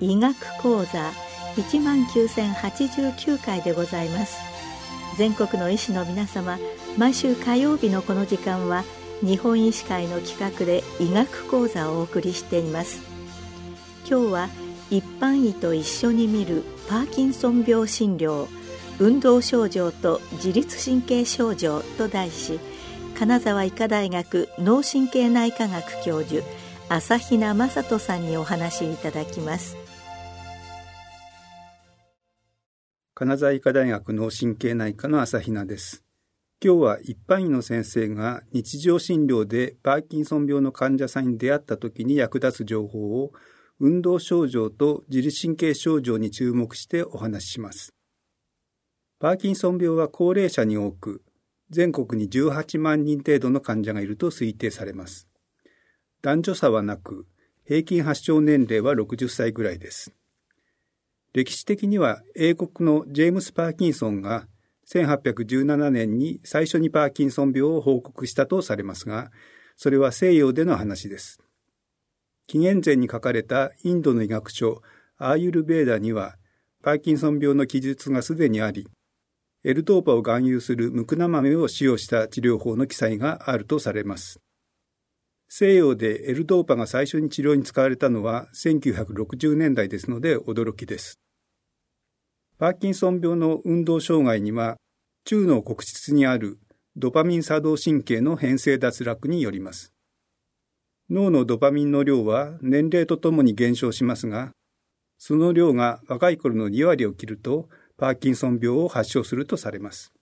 医学講座1万9089回でございます。全国の医師の皆様毎週火曜日のこの時間は日本医師会の企画で医学講座をお送りしています。今日は一般医と一緒に見るパーキンソン病診療運動症状と自律神経症状と題し金沢医科大学脳神経内科学教授朝比奈正人さんにお話しいただきます金沢医科大学脳神経内科の朝比奈です。今日は一般医の先生が日常診療でパーキンソン病の患者さんに出会った時に役立つ情報を運動症状と自律神経症状に注目してお話しします。パーキンソン病は高齢者に多く、全国に18万人程度の患者がいると推定されます。男女差はなく、平均発症年齢は60歳ぐらいです。歴史的には英国のジェームス・パーキンソンが1817年に最初にパーキンソン病を報告したとされますが、それは西洋での話です。紀元前に書かれたインドの医学書アーユルベーダには、パーキンソン病の記述がすでにあり、エルドーパを含有するムクナ豆を使用した治療法の記載があるとされます。西洋でエルドーパが最初に治療に使われたのは1960年代ですので驚きです。パーキンソン病の運動障害には、中脳黒質にあるドパミン作動神経の変性脱落によります。脳のドパミンの量は年齢とともに減少しますが、その量が若い頃の2割を切ると、パーキンソン病を発症するとされます。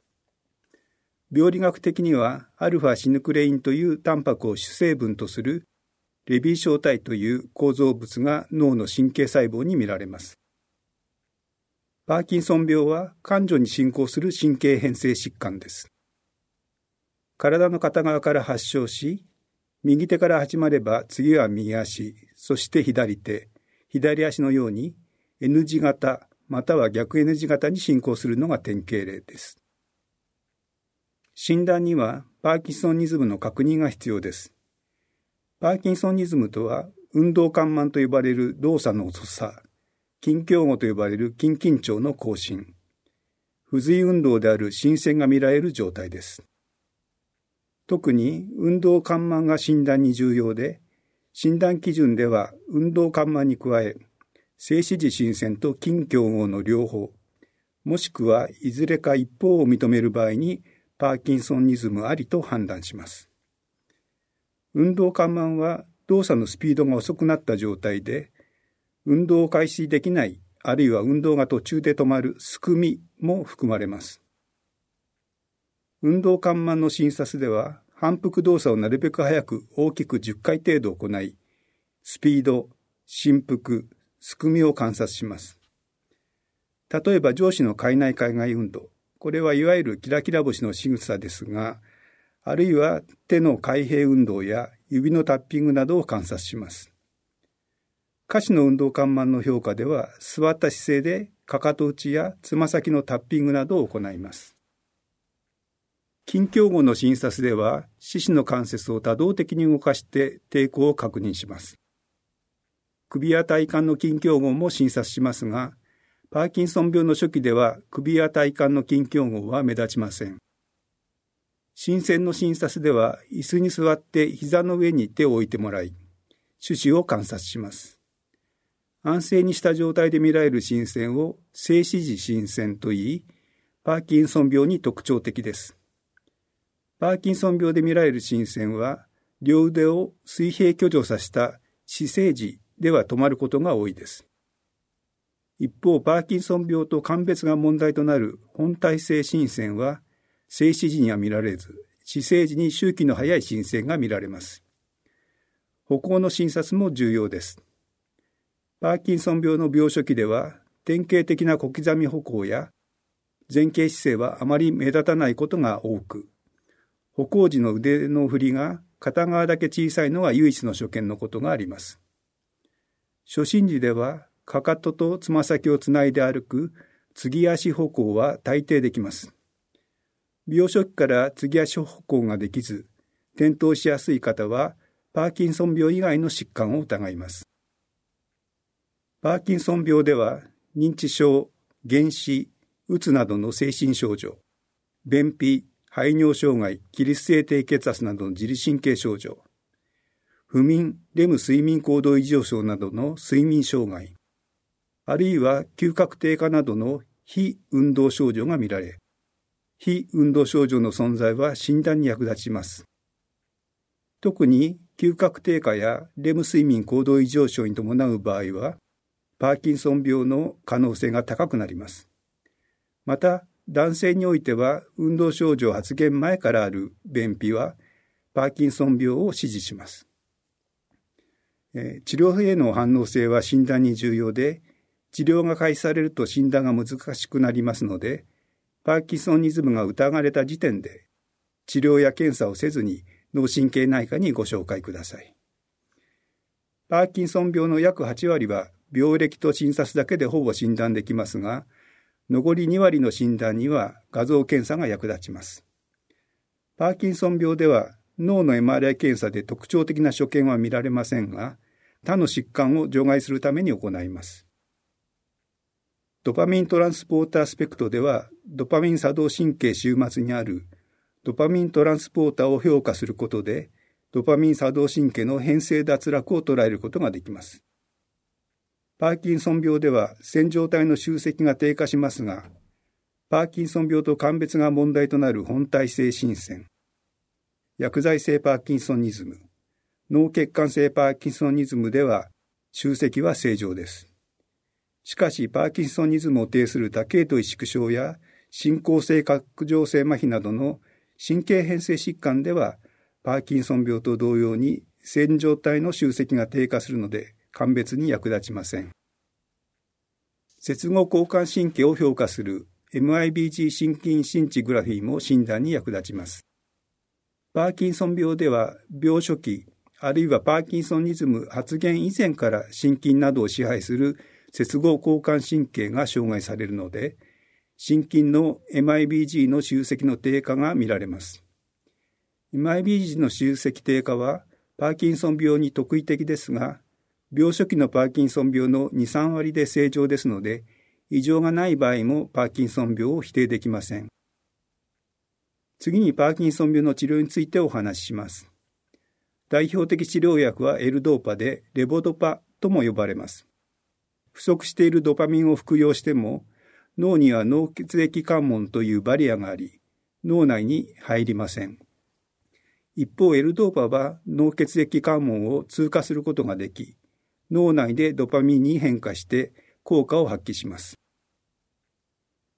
病理学的には、アルファシヌクレインというタンパクを主成分とするレビー小体という構造物が脳の神経細胞に見られます。パーキンソン病は感情に進行する神経変性疾患です。体の片側から発症し、右手から始まれば次は右足、そして左手、左足のように N 字型または逆 N 字型に進行するのが典型例です。診断にはパーキンソンニズムの確認が必要です。パーキンソンニズムとは運動緩慢と呼ばれる動作の遅さ、筋境語と呼ばれる筋緊張の更新、不随運動である新鮮が見られる状態です。特に運動緩慢が診断に重要で、診断基準では運動緩慢に加え、静止時新鮮と筋境合の両方、もしくはいずれか一方を認める場合にパーキンソンニズムありと判断します。運動緩慢は動作のスピードが遅くなった状態で、運動を開始できない、あるいは運動が途中で止まるすくみも含まれます。運動緩慢の診察では、反復動作をなるべく早く大きく10回程度行い、スピード、振幅、すくみを観察します。例えば上司の海内海外運動。これはいわゆるキラキラ星の仕草ですが、あるいは手の開閉運動や指のタッピングなどを観察します。下肢の運動緩慢の評価では、座った姿勢でかかと打ちやつま先のタッピングなどを行います。筋境後の診察では、四肢の関節を多動的に動かして抵抗を確認します。首や体幹の筋境後も診察しますが、パーキンソン病の初期では首や体幹の筋境後は目立ちません。新鮮の診察では椅子に座って膝の上に手を置いてもらい、手指を観察します。安静にした状態で見られる新鮮を静止時新鮮と言い、パーキンソン病に特徴的です。パーキンソン病で見られる新鮮は、両腕を水平挙上させた姿勢時では止まることが多いです。一方、パーキンソン病と鑑別が問題となる本体性新鮮は、静止時には見られず、姿勢時に周期の速い新鮮が見られます。歩行の診察も重要です。パーキンソン病の病初期では、典型的な小刻み歩行や前傾姿勢はあまり目立たないことが多く、歩行時の腕の振りが片側だけ小さいのが唯一の所見のことがあります。初診時ではかかととつま先をつないで歩く継ぎ足歩行は大抵できます。病初期から継ぎ足歩行ができず、転倒しやすい方は、パーキンソン病以外の疾患を疑います。パーキンソン病では、認知症、原子、うつなどの精神症状、便秘、排尿障害、起立性低血圧などの自律神経症状、不眠、レム睡眠行動異常症などの睡眠障害、あるいは嗅覚低下などの非運動症状が見られ、非運動症状の存在は診断に役立ちます。特に嗅覚低下やレム睡眠行動異常症に伴う場合は、パーキンソン病の可能性が高くなります。また、男性においては運動症状発現前からある便秘はパーキンソン病を支持します。え治療への反応性は診断に重要で、治療が開始されると診断が難しくなりますので、パーキンソニズムが疑われた時点で、治療や検査をせずに脳神経内科にご紹介ください。パーキンソン病の約8割は病歴と診察だけでほぼ診断できますが、残り2割の診断には画像検査が役立ちます。パーキンソン病では脳の MRI 検査で特徴的な所見は見られませんが、他の疾患を除外するために行います。ドパミントランスポータースペクトでは、ドパミン作動神経終末にあるドパミントランスポーターを評価することで、ドパミン作動神経の変性脱落を捉えることができます。パーキンソン病では線状体の集積が低下しますが、パーキンソン病と鑑別が問題となる本体性心線、薬剤性パーキンソニズム、脳血管性パーキンソニズムでは集積は正常です。しかし、パーキンソニズムを呈する多系統萎縮症や進行性角上性麻痺などの神経変性疾患では、パーキンソン病と同様に線状体の集積が低下するので、鑑別に役立ちません。接合交感神経を評価する MIBG 心筋心地グラフィーも診断に役立ちます。パーキンソン病では病初期、あるいはパーキンソニズム発現以前から心筋などを支配する接合交感神経が障害されるので、心筋の MIBG の集積の低下が見られます。MIBG の集積低下はパーキンソン病に特異的ですが、病初期のパーキンソン病の2、3割で正常ですので、異常がない場合もパーキンソン病を否定できません。次にパーキンソン病の治療についてお話しします。代表的治療薬はエルドーパでレボドパとも呼ばれます。不足しているドパミンを服用しても、脳には脳血液関門というバリアがあり、脳内に入りません。一方、エルドーパは脳血液関門を通過することができ、脳内でドパミンに変化して効果を発揮します。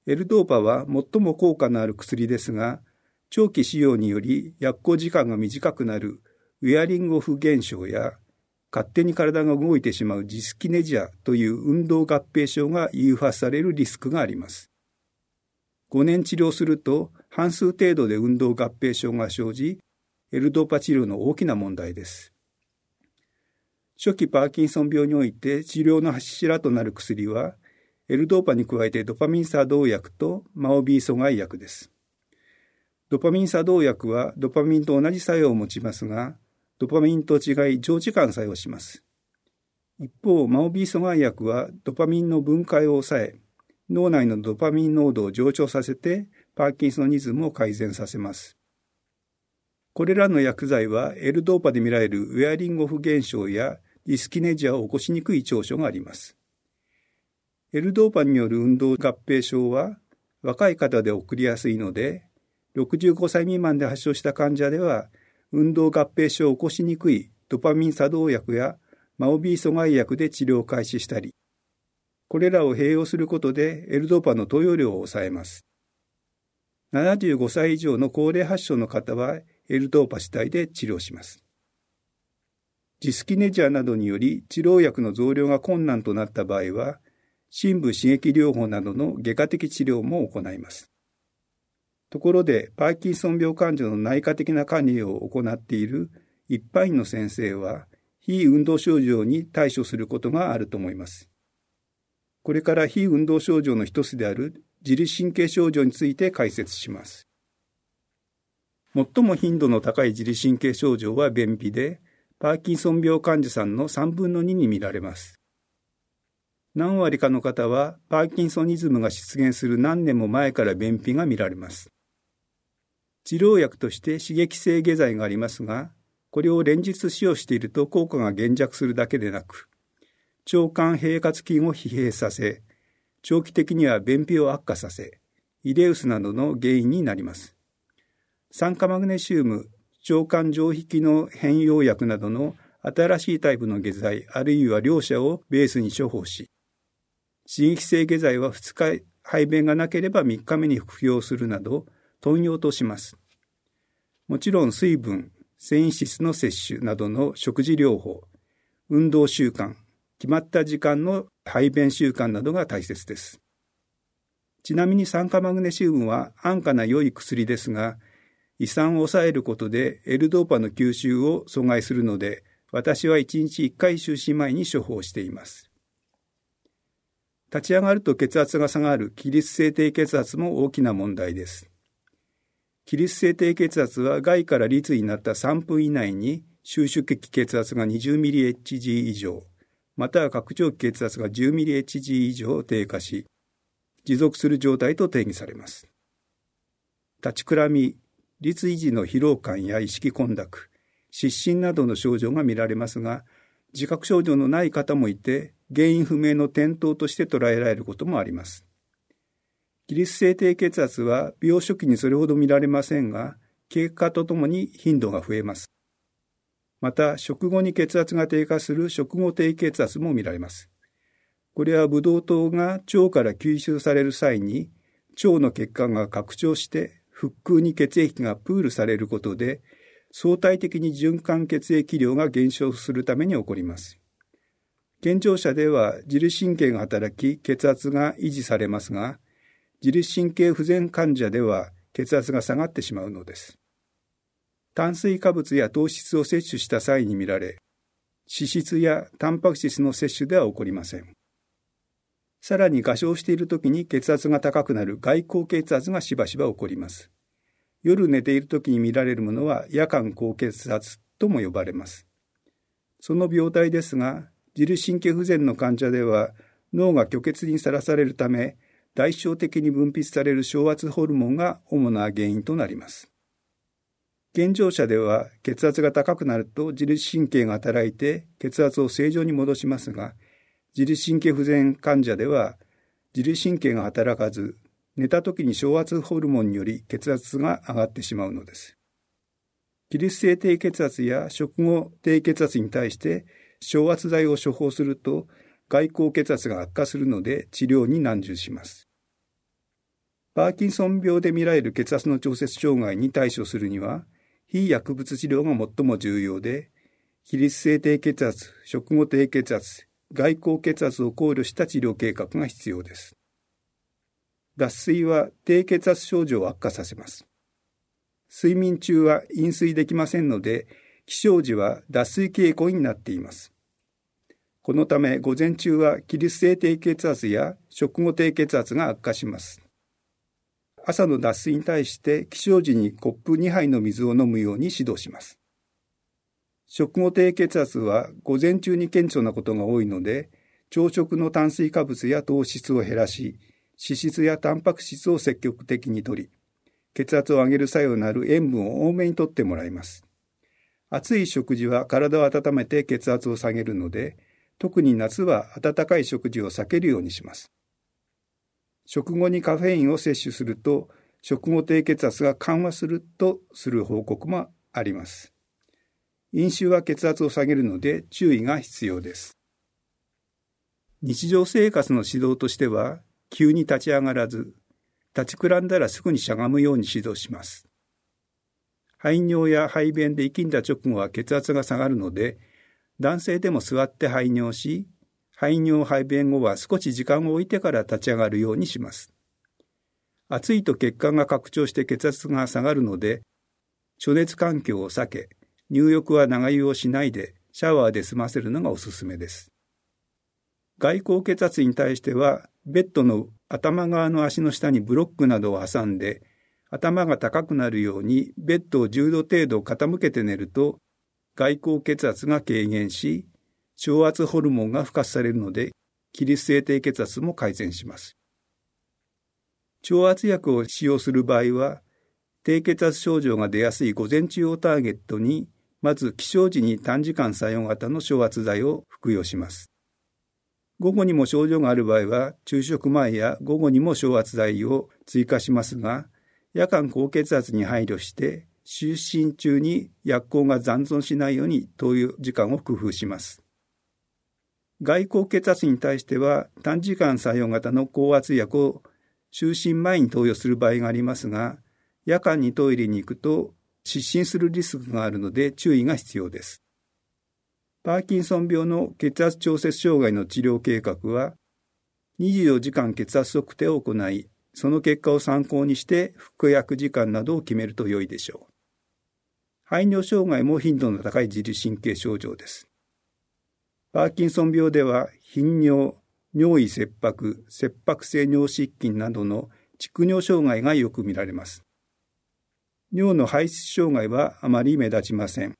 エルドーパは最も効果のある薬ですが、長期使用により薬効時間が短くなるウェアリングオフ現象や勝手に体が動いてしまうディスキネジアという運動合併症が誘発されるリスクがあります。5年治療すると半数程度で運動合併症が生じ、エルドーパ治療の大きな問題です。初期パーキンソン病において治療の柱となる薬は、エルドーパに加えてドパミン作動薬とマオビー阻害薬です。ドパミン作動薬はドパミンと同じ作用を持ちますが、ドパミンと違い長時間作用します。一方、マオビー阻害薬はドパミンの分解を抑え、脳内のドパミン濃度を上昇させてパーキンソニズムを改善させます。これらの薬剤はエルドーパで見られるウェアリングオフ現象やディスキネジアを起こしにくい長所があります。エルドーパによる運動合併症は若い方で起こりやすいので、65歳未満で発症した患者では、運動合併症を起こしにくいドパミン作動薬やマオビー阻害薬で治療を開始したり、これらを併用することでエルドーパの投与量を抑えます。75歳以上の高齢発症の方はエルドーパ主体で治療します。ジスキネジアなどにより治療薬の増量が困難となった場合は、深部刺激療法などの外科的治療も行います。ところで、パーキンソン病患者の内科的な管理を行っている一般医の先生は、非運動症状に対処することがあると思います。これから非運動症状の一つである自律神経症状について解説します。最も頻度の高い自律神経症状は便秘で、パーキンソン病患者さんの3分の2に見られます。何割かの方はパーキンソニズムが出現する何年も前から便秘が見られます。治療薬として刺激性下剤がありますが、これを連日使用していると効果が減弱するだけでなく、腸管平滑筋を疲弊させ、長期的には便秘を悪化させ、イレウスなどの原因になります。酸化マグネシウム、腸管上皮機能変容薬などの新しいタイプの下剤、あるいは両者をベースに処方し、刺激性下剤は2日排便がなければ3日目に服用するなど、頓用とします。もちろん水分、繊維質の摂取などの食事療法、運動習慣、決まった時間の排便習慣などが大切です。ちなみに酸化マグネシウムは安価な良い薬ですが、胃酸を抑えることで L ドーパの吸収を阻害するので、私は1日1回就寝前に処方しています。立ち上がると血圧が下がる起立性低血圧も大きな問題です。起立性低血圧は外から立位になった3分以内に収縮期血圧が 20mHg 以上、または拡張期血圧が 10mHg 以上低下し、持続する状態と定義されます。立ちくらみ、立維持の疲労感や意識混濁、失神などの症状が見られますが、自覚症状のない方もいて、原因不明の転倒として捉えられることもあります。起立性低血圧は病初期にそれほど見られませんが、経過とともに頻度が増えます。また、食後に血圧が低下する食後低血圧も見られます。これはブドウ糖が腸から吸収される際に、腸の血管が拡張して腹腔に血液がプールされることで、相対的に循環血液量が減少するために起こります。健常者では自律神経が働き血圧が維持されますが、自律神経不全患者では血圧が下がってしまうのです。炭水化物や糖質を摂取した際に見られ、脂質やタンパク質の摂取では起こりません。さらに画唱している時に血圧が高くなる外高血圧がしばしば起こります。夜寝ている時に見られるものは夜間高血圧とも呼ばれます。その病態ですが、自律神経不全の患者では脳が虚血にさらされるため、代償的に分泌される昇圧ホルモンが主な原因となります。健常者では血圧が高くなると自律神経が働いて血圧を正常に戻しますが、自律神経不全患者では自律神経が働かず寝た時に昇圧ホルモンにより血圧が上がってしまうのです。起立性低血圧や食後低血圧に対して昇圧剤を処方すると外高血圧が悪化するので治療に難重します。パーキンソン病で見られる血圧の調節障害に対処するには非薬物治療が最も重要で、起立性低血圧、食後低血圧、外交血圧を考慮した治療計画が必要です。脱水は低血圧症状を悪化させます。睡眠中は飲水できませんので、起床時は脱水傾向になっています。このため午前中は起立性低血圧や食後低血圧が悪化します。朝の脱水に対して起床時にコップ2杯の水を飲むように指導します。食後低血圧は午前中に顕著なことが多いので、朝食の炭水化物や糖質を減らし、脂質やタンパク質を積極的に摂り、血圧を上げる作用のある塩分を多めに摂ってもらいます。暑い食事は体を温めて血圧を下げるので、特に夏は温かい食事を避けるようにします。食後にカフェインを摂取すると、食後低血圧が緩和するとする報告もあります。飲酒は血圧を下げるので注意が必要です。日常生活の指導としては、急に立ち上がらず、立ちくらんだらすぐにしゃがむように指導します。排尿や排便で生きんだ直後は血圧が下がるので、男性でも座って排尿し、排尿排便後は少し時間を置いてから立ち上がるようにします。暑いと血管が拡張して血圧が下がるので、暑熱環境を避け、入浴は長湯をしないでシャワーで済ませるのがおすすめです。外高血圧に対してはベッドの頭側の足の下にブロックなどを挟んで頭が高くなるようにベッドを10度程度傾けて寝ると外高血圧が軽減し超圧ホルモンが付加されるので起立性低血圧も改善します。超圧薬を使用する場合は低血圧症状が出やすい午前中をターゲットにまず起床時に短時間作用型の昇圧剤を服用します。午後にも症状がある場合は、昼食前や午後にも昇圧剤を追加しますが、夜間高血圧に配慮して、就寝中に薬効が残存しないように投与時間を工夫します。外高血圧に対しては、短時間作用型の高圧薬を就寝前に投与する場合がありますが、夜間にトイレに行くと失神するリスクがあるので注意が必要です。パーキンソン病の血圧調節障害の治療計画は、24時間血圧測定を行い、その結果を参考にして服薬時間などを決めると良いでしょう。排尿障害も頻度の高い自律神経症状です。パーキンソン病では頻尿、尿意切迫、切迫性尿失禁などの蓄尿障害がよく見られます。尿の排出障害はあまり目立ちません。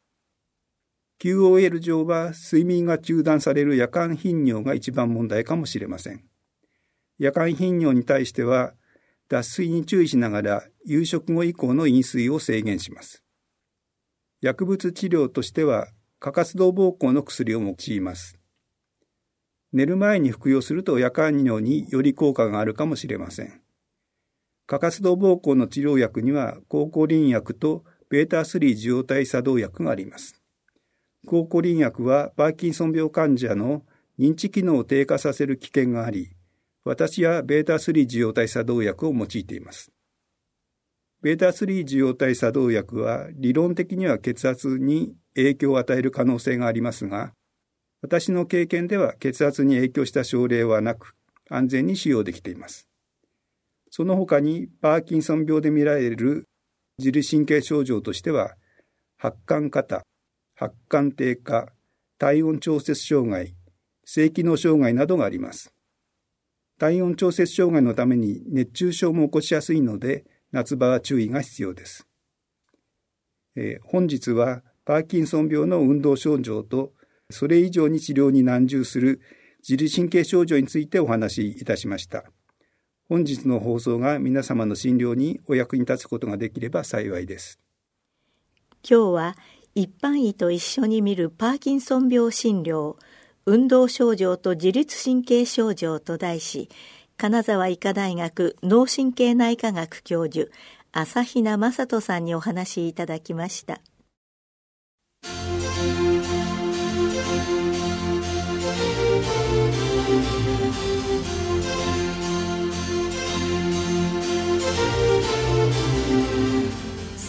QOL 上は睡眠が中断される夜間頻尿が一番問題かもしれません。夜間頻尿に対しては脱水に注意しながら夕食後以降の飲水を制限します。薬物治療としては過活動膀胱の薬を用います。寝る前に服用すると夜間尿により効果があるかもしれません。過活動膀胱の治療薬には抗コリン薬と β3 受容体作動薬があります。抗コリン薬はパーキンソン病患者の認知機能を低下させる危険があり、私は β3 受容体作動薬を用いています。β3 受容体作動薬は理論的には血圧に影響を与える可能性がありますが、私の経験では血圧に影響した症例はなく、安全に使用できています。その他にパーキンソン病で見られる自律神経症状としては、発汗型、発汗低下、体温調節障害、性機能障害などがあります。体温調節障害のために熱中症も起こしやすいので、夏場は注意が必要です。えー、本日はパーキンソン病の運動症状と、それ以上に治療に難渋する自律神経症状についてお話しいたしました。本日の放送が皆様の診療にお役に立つことができれば幸いです。今日は一般医と一緒に見るパーキンソン病診療運動症状と自律神経症状と題し金沢医科大学脳神経内科学教授朝比奈正人さんにお話しいただきました。